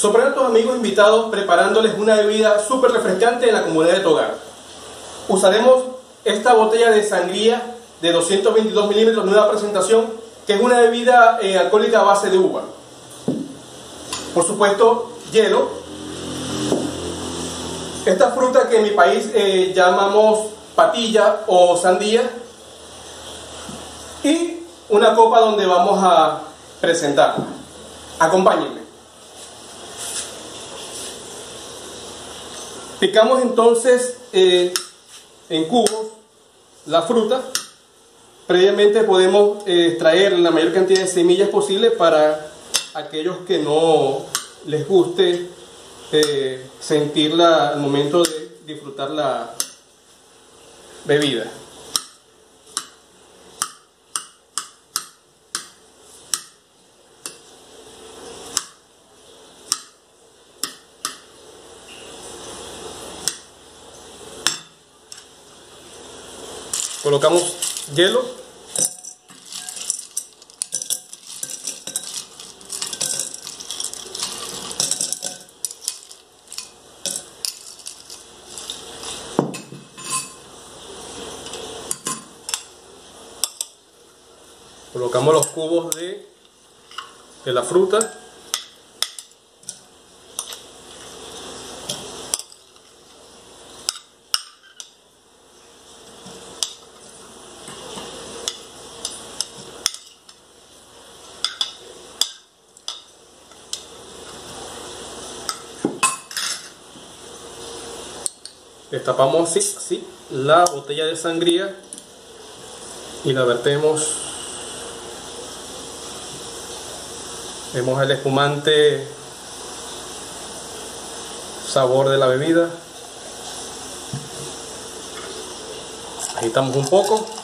Sorprende a tus amigos invitados preparándoles una bebida súper refrescante en la comunidad de tu hogar. Usaremos esta botella de sangría de 222 milímetros, nueva presentación, que es una bebida eh, alcohólica a base de uva. Por supuesto, hielo. Esta fruta que en mi país eh, llamamos patilla o sandía. Y una copa donde vamos a presentarla. Acompáñenme. Picamos entonces eh, en cubos la fruta. Previamente podemos eh, extraer la mayor cantidad de semillas posible para aquellos que no les guste eh, sentirla al momento de disfrutar la bebida. Colocamos hielo. Colocamos los cubos de, de la fruta destapamos así, la botella de sangría y la vertemos. Vemos el espumante sabor de la bebida. Agitamos un poco